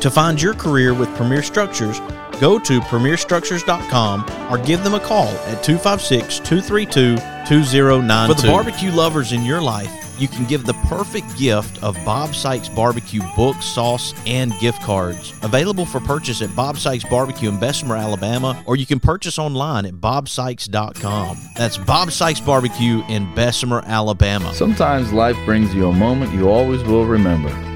To find your career with Premier Structures, go to premierstructures.com or give them a call at 256 232 2092. For the barbecue lovers in your life, you can give the perfect gift of Bob Sykes Barbecue book, sauce, and gift cards. Available for purchase at Bob Sykes Barbecue in Bessemer, Alabama, or you can purchase online at bobsykes.com. That's Bob Sykes Barbecue in Bessemer, Alabama. Sometimes life brings you a moment you always will remember.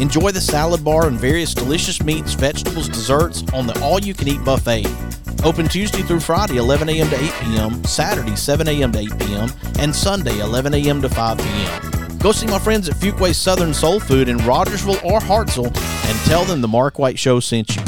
Enjoy the salad bar and various delicious meats, vegetables, desserts on the all you can eat buffet. Open Tuesday through Friday, 11 a.m. to 8 p.m., Saturday, 7 a.m. to 8 p.m., and Sunday, 11 a.m. to 5 p.m. Go see my friends at Fuquay's Southern Soul Food in Rogersville or Hartselle and tell them the Mark White Show sent you.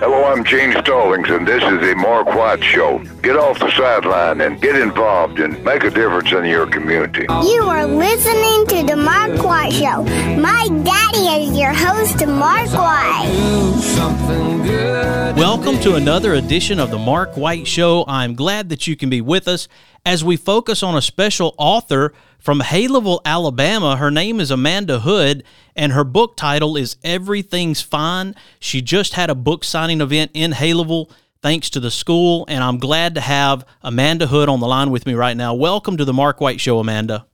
Hello, I'm Gene Stallings, and this is the Mark White Show. Get off the sideline and get involved and make a difference in your community. You are listening to The Mark White Show. My daddy is your host, Mark White. Welcome to another edition of the Mark White Show. I'm glad that you can be with us as we focus on a special author from Haleyville, Alabama. Her name is Amanda Hood, and her book title is Everything's Fine. She just had a book signing event in Haleyville thanks to the school, and I'm glad to have Amanda Hood on the line with me right now. Welcome to the Mark White Show, Amanda.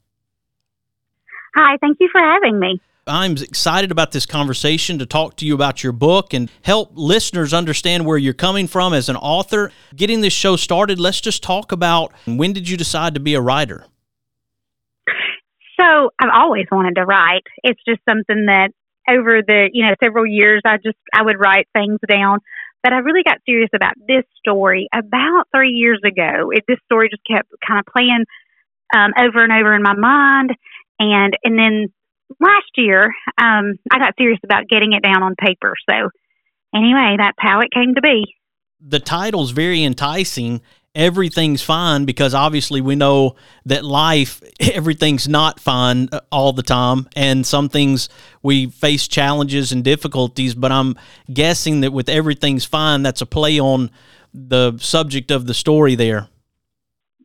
Hi, thank you for having me. I'm excited about this conversation to talk to you about your book and help listeners understand where you're coming from as an author. Getting this show started, let's just talk about when did you decide to be a writer? So, I've always wanted to write. It's just something that over the, you know, several years I just I would write things down. But I really got serious about this story about 3 years ago. It, this story just kept kind of playing um, over and over in my mind and and then last year, um, I got serious about getting it down on paper. So, anyway, that's how it came to be. The title's very enticing. Everything's fine because obviously we know that life, everything's not fine uh, all the time. And some things we face challenges and difficulties. But I'm guessing that with everything's fine, that's a play on the subject of the story there.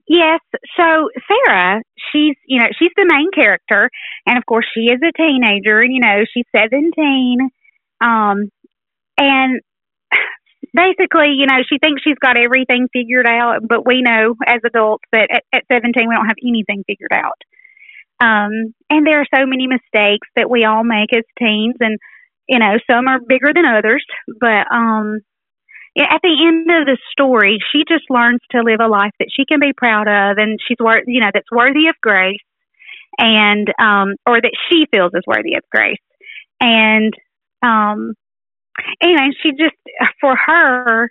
Yes. So Sarah, she's you know she's the main character, and of course she is a teenager, and you know she's seventeen, um, and basically you know she thinks she's got everything figured out, but we know as adults that at, at seventeen we don't have anything figured out. Um, and there are so many mistakes that we all make as teens, and you know some are bigger than others, but um at the end of the story, she just learns to live a life that she can be proud of, and she's worth, you know, that's worthy of grace, and um, or that she feels is worthy of grace, and um, anyway, she just for her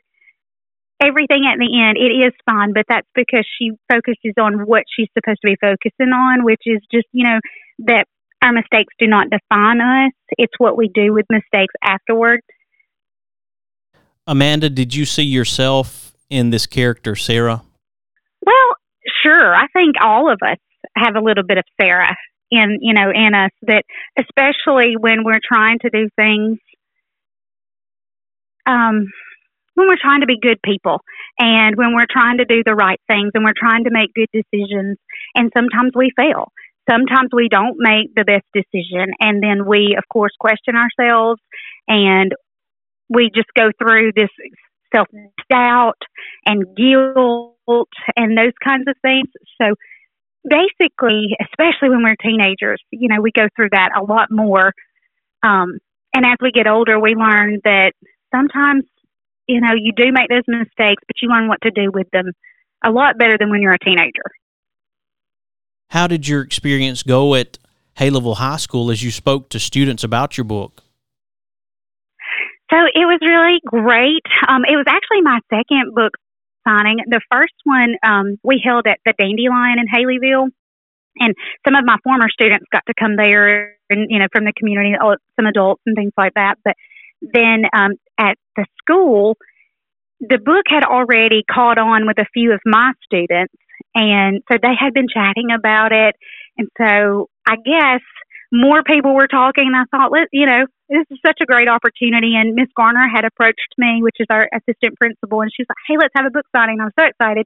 everything at the end it is fine, but that's because she focuses on what she's supposed to be focusing on, which is just you know that our mistakes do not define us; it's what we do with mistakes afterwards Amanda, did you see yourself in this character, Sarah? Well, sure. I think all of us have a little bit of Sarah in you know in us that especially when we're trying to do things um when we're trying to be good people and when we're trying to do the right things and we're trying to make good decisions and sometimes we fail sometimes we don't make the best decision and then we of course question ourselves and we just go through this self doubt and guilt and those kinds of things. So basically, especially when we're teenagers, you know, we go through that a lot more. Um, and as we get older, we learn that sometimes, you know, you do make those mistakes, but you learn what to do with them a lot better than when you're a teenager. How did your experience go at Haleyville High School as you spoke to students about your book? So it was really great. Um, it was actually my second book signing. The first one um, we held at the Dandelion in Haleyville, and some of my former students got to come there, and you know, from the community, oh, some adults and things like that. But then um, at the school, the book had already caught on with a few of my students, and so they had been chatting about it, and so I guess more people were talking, and I thought, let you know, this is such a great opportunity. And Miss Garner had approached me, which is our assistant principal, and she's like, "Hey, let's have a book signing." I was so excited,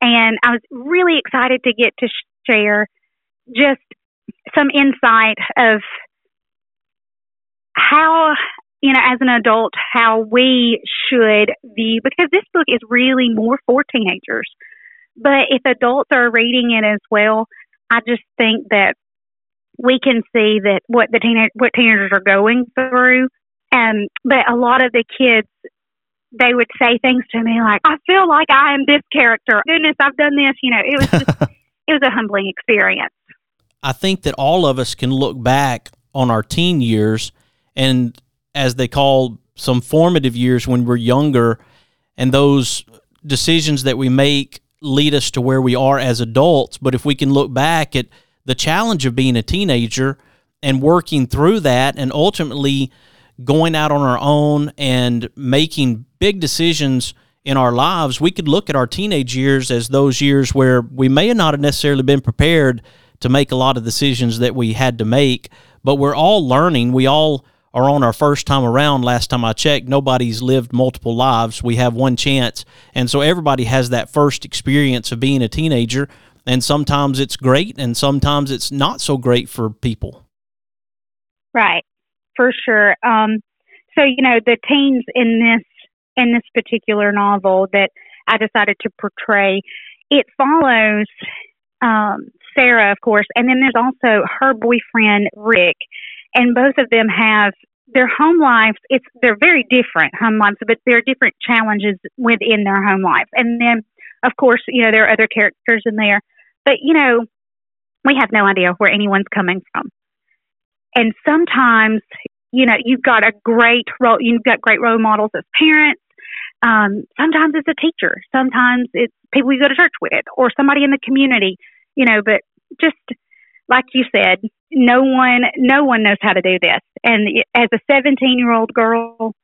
and I was really excited to get to share just some insight of how you know as an adult how we should view because this book is really more for teenagers but if adults are reading it as well i just think that we can see that what the teenage what teenagers are going through. Um, but a lot of the kids, they would say things to me like, "I feel like I am this character. Goodness, I've done this." You know, it was just, it was a humbling experience. I think that all of us can look back on our teen years and, as they call some formative years when we're younger, and those decisions that we make lead us to where we are as adults. But if we can look back at the challenge of being a teenager and working through that and ultimately going out on our own and making big decisions in our lives, we could look at our teenage years as those years where we may not have necessarily been prepared to make a lot of decisions that we had to make, but we're all learning. We all are on our first time around. Last time I checked, nobody's lived multiple lives. We have one chance. And so everybody has that first experience of being a teenager. And sometimes it's great and sometimes it's not so great for people. Right, for sure. Um, so, you know, the teens in this in this particular novel that I decided to portray, it follows um, Sarah, of course, and then there's also her boyfriend Rick, and both of them have their home lives. It's they're very different home lives, but there are different challenges within their home life. And then, of course, you know there are other characters in there, but you know we have no idea where anyone's coming from. And sometimes, you know, you've got a great role. You've got great role models as parents. Um, sometimes it's a teacher. Sometimes it's people you go to church with, or somebody in the community you know, but just like you said, no one, no one knows how to do this. And as a 17 year old girl,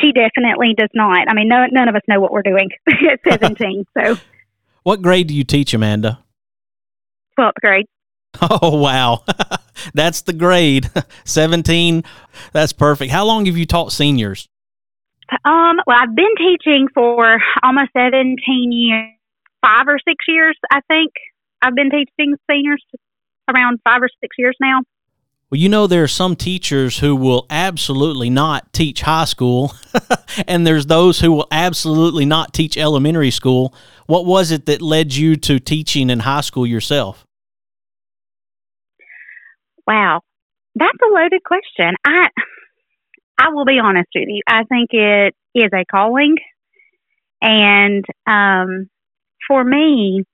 she definitely does not. I mean, no, none of us know what we're doing at 17. so, what grade do you teach, Amanda? 12th grade. Oh, wow. that's the grade. 17. That's perfect. How long have you taught seniors? Um, well, I've been teaching for almost 17 years, five or six years, I think. I've been teaching seniors around five or six years now. Well, you know, there are some teachers who will absolutely not teach high school, and there's those who will absolutely not teach elementary school. What was it that led you to teaching in high school yourself? Wow, that's a loaded question. I I will be honest with you. I think it is a calling, and um, for me,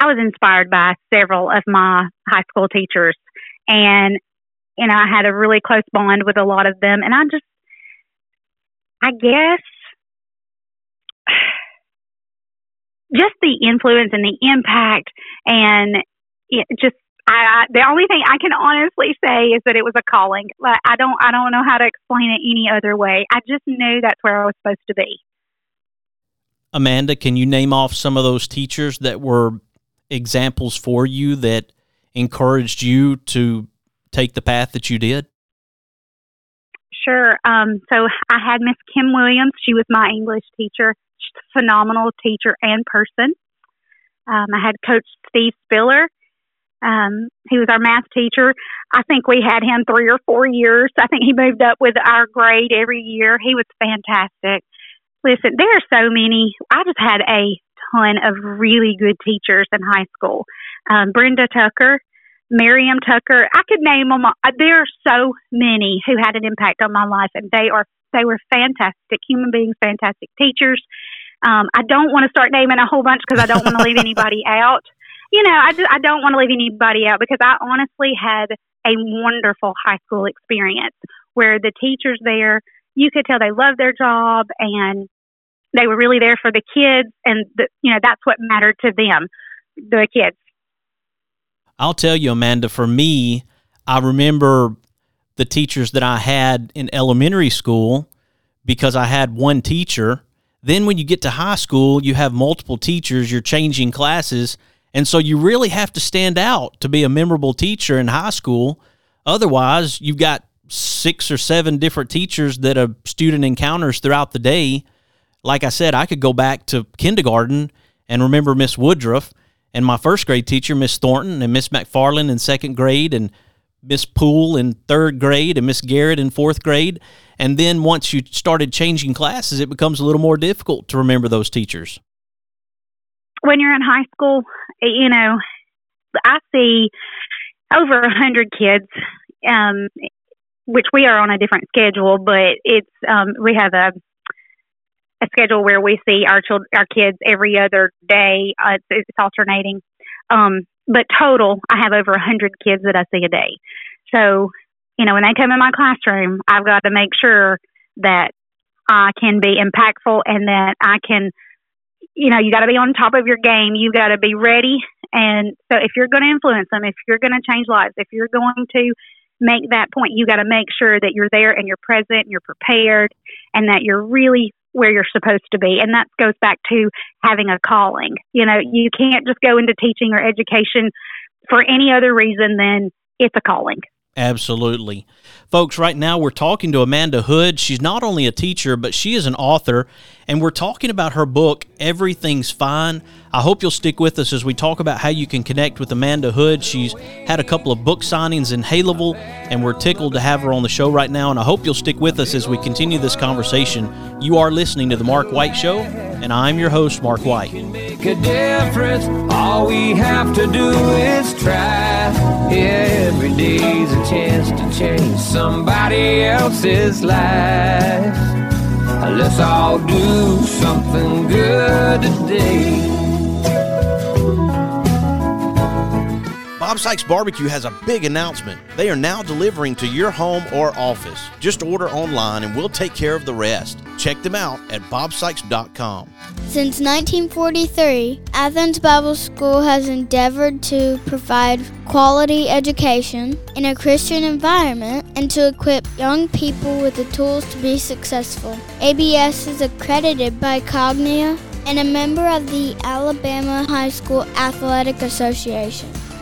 I was inspired by several of my high school teachers, and you know, I had a really close bond with a lot of them, and I just, I guess, just the influence and the impact, and it just I, I, the only thing I can honestly say is that it was a calling. Like I don't I don't know how to explain it any other way. I just knew that's where I was supposed to be. Amanda, can you name off some of those teachers that were examples for you that encouraged you to take the path that you did? Sure. Um, so I had Miss Kim Williams. She was my English teacher. She's a phenomenal teacher and person. Um, I had Coach Steve Spiller. Um, he was our math teacher. I think we had him three or four years. I think he moved up with our grade every year. He was fantastic. Listen, there are so many. I just had a ton of really good teachers in high school. Um, Brenda Tucker, Miriam Tucker. I could name them. All. There are so many who had an impact on my life, and they are they were fantastic human beings, fantastic teachers. Um, I don't want to start naming a whole bunch because I don't want to leave anybody out. You know, I just I don't want to leave anybody out because I honestly had a wonderful high school experience where the teachers there, you could tell they loved their job and they were really there for the kids, and the, you know that's what mattered to them, the kids. I'll tell you, Amanda. For me, I remember the teachers that I had in elementary school because I had one teacher. Then when you get to high school, you have multiple teachers. You're changing classes, and so you really have to stand out to be a memorable teacher in high school. Otherwise, you've got six or seven different teachers that a student encounters throughout the day like I said, I could go back to kindergarten and remember Miss Woodruff and my first grade teacher, Miss Thornton, and Miss McFarland in second grade, and Miss Poole in third grade, and Miss Garrett in fourth grade. And then once you started changing classes, it becomes a little more difficult to remember those teachers. When you're in high school, you know, I see over a hundred kids, um, which we are on a different schedule, but it's um, we have a a schedule where we see our children, our kids every other day. Uh, it's, it's alternating. Um, but total, I have over a hundred kids that I see a day. So, you know, when they come in my classroom, I've got to make sure that I can be impactful and that I can, you know, you got to be on top of your game. You got to be ready. And so, if you're going to influence them, if you're going to change lives, if you're going to make that point, you got to make sure that you're there and you're present, and you're prepared, and that you're really where you're supposed to be. And that goes back to having a calling. You know, you can't just go into teaching or education for any other reason than it's a calling. Absolutely. Folks, right now we're talking to Amanda Hood. She's not only a teacher, but she is an author, and we're talking about her book, Everything's Fine. I hope you'll stick with us as we talk about how you can connect with Amanda Hood. She's had a couple of book signings in Haleyville, and we're tickled to have her on the show right now, and I hope you'll stick with us as we continue this conversation. You are listening to The Mark White Show, and I'm your host, Mark White. Make a difference. All we have to do is try. Every day's chance to change somebody else's life. Let's all do something good today. Bob Sykes Barbecue has a big announcement. They are now delivering to your home or office. Just order online and we'll take care of the rest. Check them out at bobsykes.com. Since 1943, Athens Bible School has endeavored to provide quality education in a Christian environment and to equip young people with the tools to be successful. ABS is accredited by Cognia and a member of the Alabama High School Athletic Association.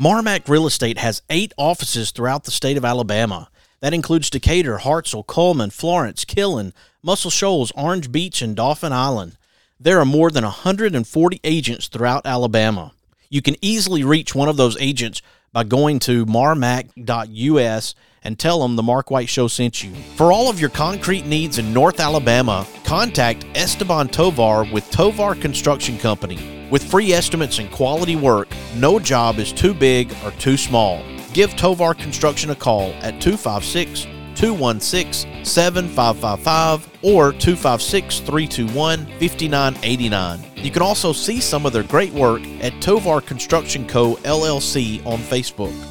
Marmac Real Estate has eight offices throughout the state of Alabama. That includes Decatur, Hartselle, Coleman, Florence, Killen, Muscle Shoals, Orange Beach, and Dauphin Island. There are more than 140 agents throughout Alabama. You can easily reach one of those agents by going to marmac.us and tell them the Mark White Show sent you. For all of your concrete needs in North Alabama, contact Esteban Tovar with Tovar Construction Company. With free estimates and quality work, no job is too big or too small. Give Tovar Construction a call at 256 216 7555 or 256 321 5989. You can also see some of their great work at Tovar Construction Co. LLC on Facebook.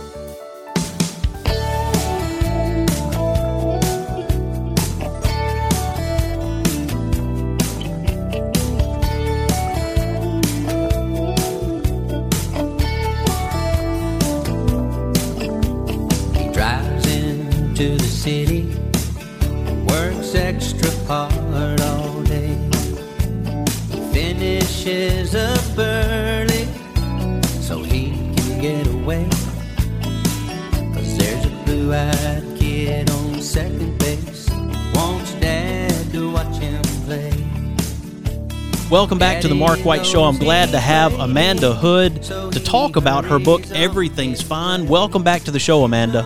Welcome back to the Mark White Show. I'm glad to have Amanda Hood to talk about her book, Everything's Fine. Welcome back to the show, Amanda.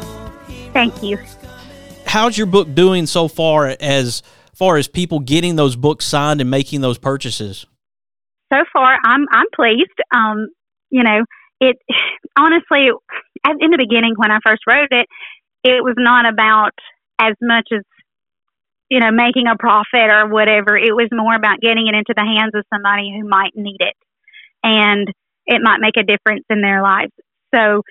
Thank you. How's your book doing so far as far as people getting those books signed and making those purchases? So far, I'm I'm pleased. Um, you know, it honestly, in the beginning when I first wrote it, it was not about as much as you know making a profit or whatever. It was more about getting it into the hands of somebody who might need it, and it might make a difference in their lives. So,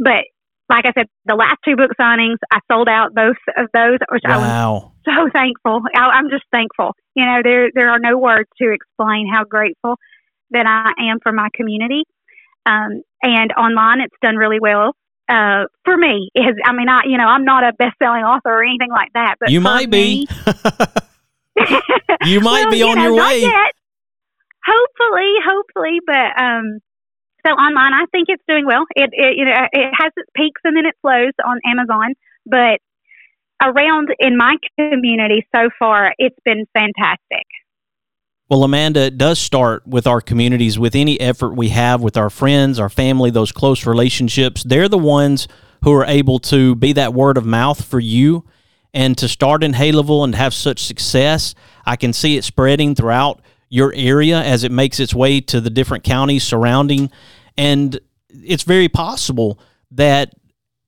but like I said, the last two book signings, I sold out both of those, which I was Wow. so thankful. I, I'm just thankful. You know, there there are no words to explain how grateful that I am for my community. Um, and online, it's done really well uh, for me. is I mean, I you know, I'm not a best selling author or anything like that, but you might me- be. you might Well, be you on know, your way. yet. Hopefully, hopefully, but um, so online, I think it's doing well. It, it you know it has its peaks and then its lows on Amazon, but around in my community so far, it's been fantastic. Well, Amanda, it does start with our communities, with any effort we have with our friends, our family, those close relationships. They're the ones who are able to be that word of mouth for you and to start in Haleyville and have such success. I can see it spreading throughout your area as it makes its way to the different counties surrounding. And it's very possible that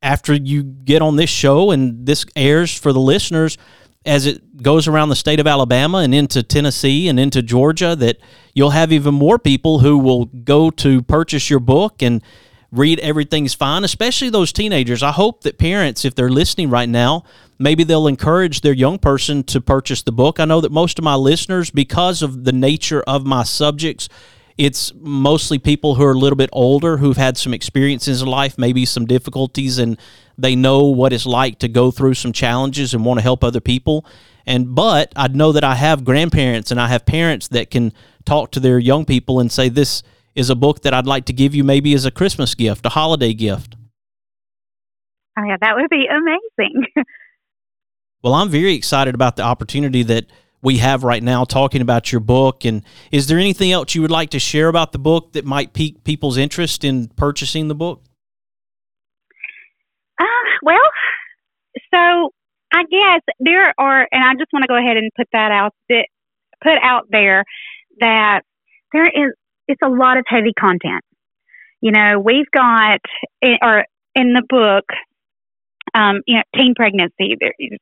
after you get on this show and this airs for the listeners, as it goes around the state of Alabama and into Tennessee and into Georgia, that you'll have even more people who will go to purchase your book and read Everything's Fine, especially those teenagers. I hope that parents, if they're listening right now, maybe they'll encourage their young person to purchase the book. I know that most of my listeners, because of the nature of my subjects, it's mostly people who are a little bit older who've had some experiences in life, maybe some difficulties, and they know what it's like to go through some challenges and want to help other people. And but I know that I have grandparents and I have parents that can talk to their young people and say, This is a book that I'd like to give you maybe as a Christmas gift, a holiday gift. Oh, yeah, that would be amazing. well, I'm very excited about the opportunity that we have right now talking about your book. And is there anything else you would like to share about the book that might pique people's interest in purchasing the book? Well, so I guess there are, and I just want to go ahead and put that out that put out there that there is it's a lot of heavy content. You know, we've got or in the book, um, you know, teen pregnancy,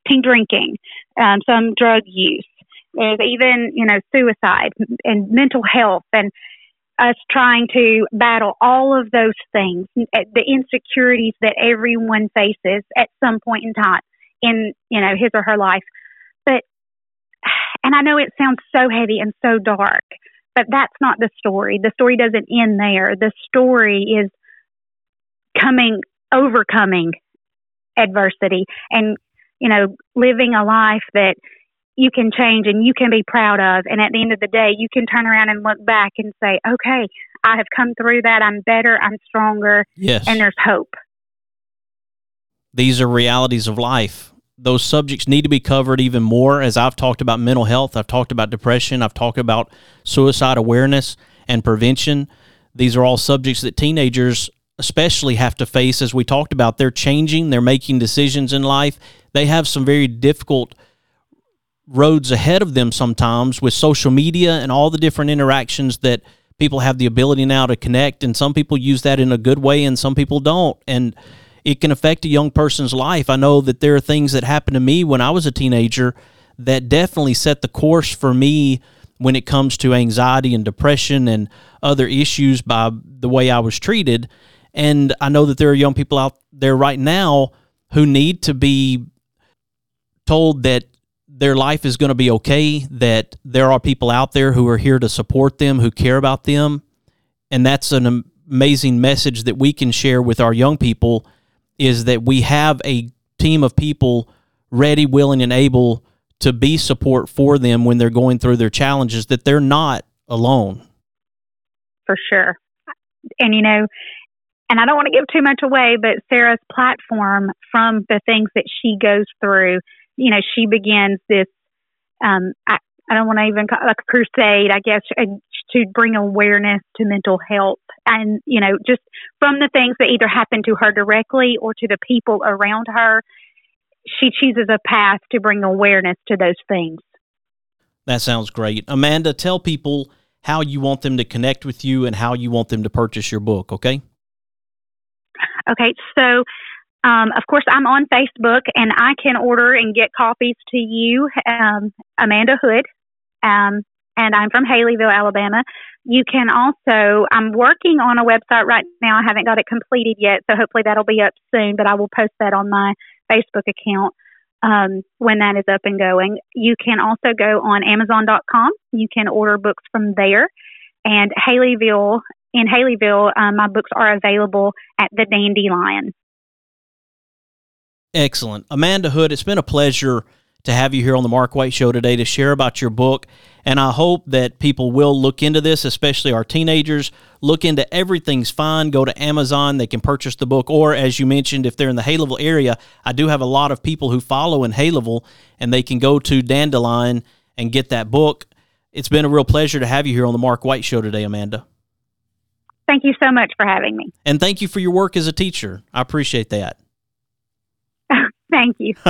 teen drinking, um, some drug use, there's even, you know, suicide and mental health and us trying to battle all of those things, eh, the insecurities that everyone faces at some point in time in, you know, his or her life. But, and I know it sounds so heavy and so dark, but that's not the story. The story doesn't end there. The story is coming, overcoming adversity and, you know, living a life that you can change and you can be proud of. And at the end of the day, you can turn around and look back and say, okay, I have come through that. I'm better. I'm stronger. Yes. And there's hope. These are realities of life. Those subjects need to be covered even more. As I've talked about mental health, I've talked about depression, I've talked about suicide awareness and prevention. These are all subjects that teenagers especially have to face as we talked about they're changing they're making decisions in life they have some very difficult roads ahead of them sometimes with social media and all the different interactions that people have the ability now to connect and some people use that in a good way and some people don't. And it can affect a young person's life. I know that there are things that happened to me when i was a teenager that definitely set the course for me when it comes to anxiety and depression and other issues by the way i was treated. And i know that there are young people out there right now who need to be told that their life is going to be okay, that there are people out there who are here to support them, who care about them. And that's an amazing message that we can share with our young people is that we have a team of people ready, willing, and able to be support for them when they're going through their challenges, that they're not alone. For sure. And, you know, and I don't want to give too much away, but Sarah's platform from the things that she goes through you know, she begins this, um, I, I don't want to even call it like a crusade, I guess, to bring awareness to mental health. And, you know, just from the things that either happen to her directly or to the people around her, she chooses a path to bring awareness to those things. That sounds great. Amanda, tell people how you want them to connect with you and how you want them to purchase your book, okay? Okay, so um, of course, I'm on Facebook and I can order and get copies to you, um, Amanda Hood, um, and I'm from Haleyville, Alabama. You can also, I'm working on a website right now. I haven't got it completed yet, so hopefully that'll be up soon, but I will post that on my Facebook account um, when that is up and going. You can also go on Amazon.com. You can order books from there. And Haleyville, in Haleyville, um, my books are available at the Dandelion. Excellent. Amanda Hood, it's been a pleasure to have you here on the Mark White Show today to share about your book. And I hope that people will look into this, especially our teenagers. Look into Everything's Fine. Go to Amazon. They can purchase the book. Or, as you mentioned, if they're in the Haleyville area, I do have a lot of people who follow in Haleyville, and they can go to Dandelion and get that book. It's been a real pleasure to have you here on the Mark White Show today, Amanda. Thank you so much for having me. And thank you for your work as a teacher. I appreciate that. Thank you.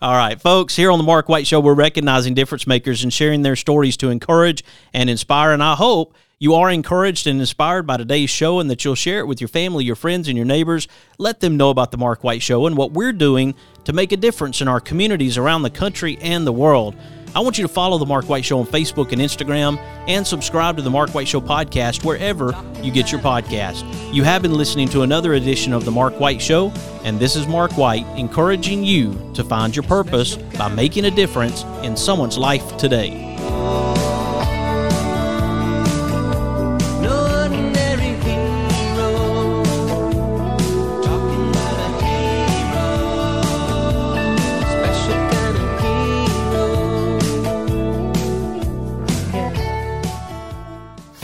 All right, folks, here on the Mark White Show, we're recognizing difference makers and sharing their stories to encourage and inspire. And I hope You are encouraged and inspired by today's show and that you'll share it with your family, your friends, and your neighbors. Let them know about the Mark White Show and what we're doing to make a difference in our communities around the country and the world. I want you to follow The Mark White Show on Facebook and Instagram and subscribe to The Mark White Show podcast wherever you get your podcast. You have been listening to another edition of The Mark White Show, and this is Mark White encouraging you to find your purpose by making a difference in someone's life today.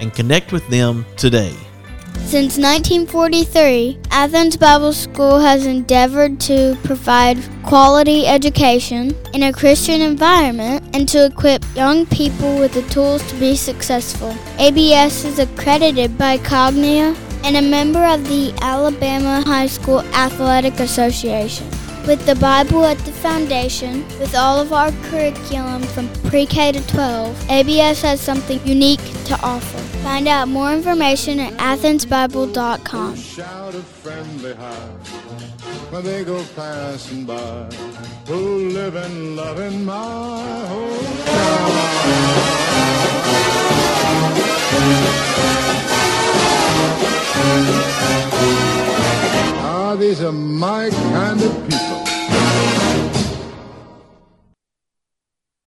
and connect with them today. Since 1943, Athens Bible School has endeavored to provide quality education in a Christian environment and to equip young people with the tools to be successful. ABS is accredited by Cognia and a member of the Alabama High School Athletic Association. With the Bible at the foundation, with all of our curriculum from pre K to 12, ABS has something unique to offer. Find out more information at athensbible.com. Shout a friendly hi when they go passing by. Who live and love in my hometown. Ah, these are my kind of people.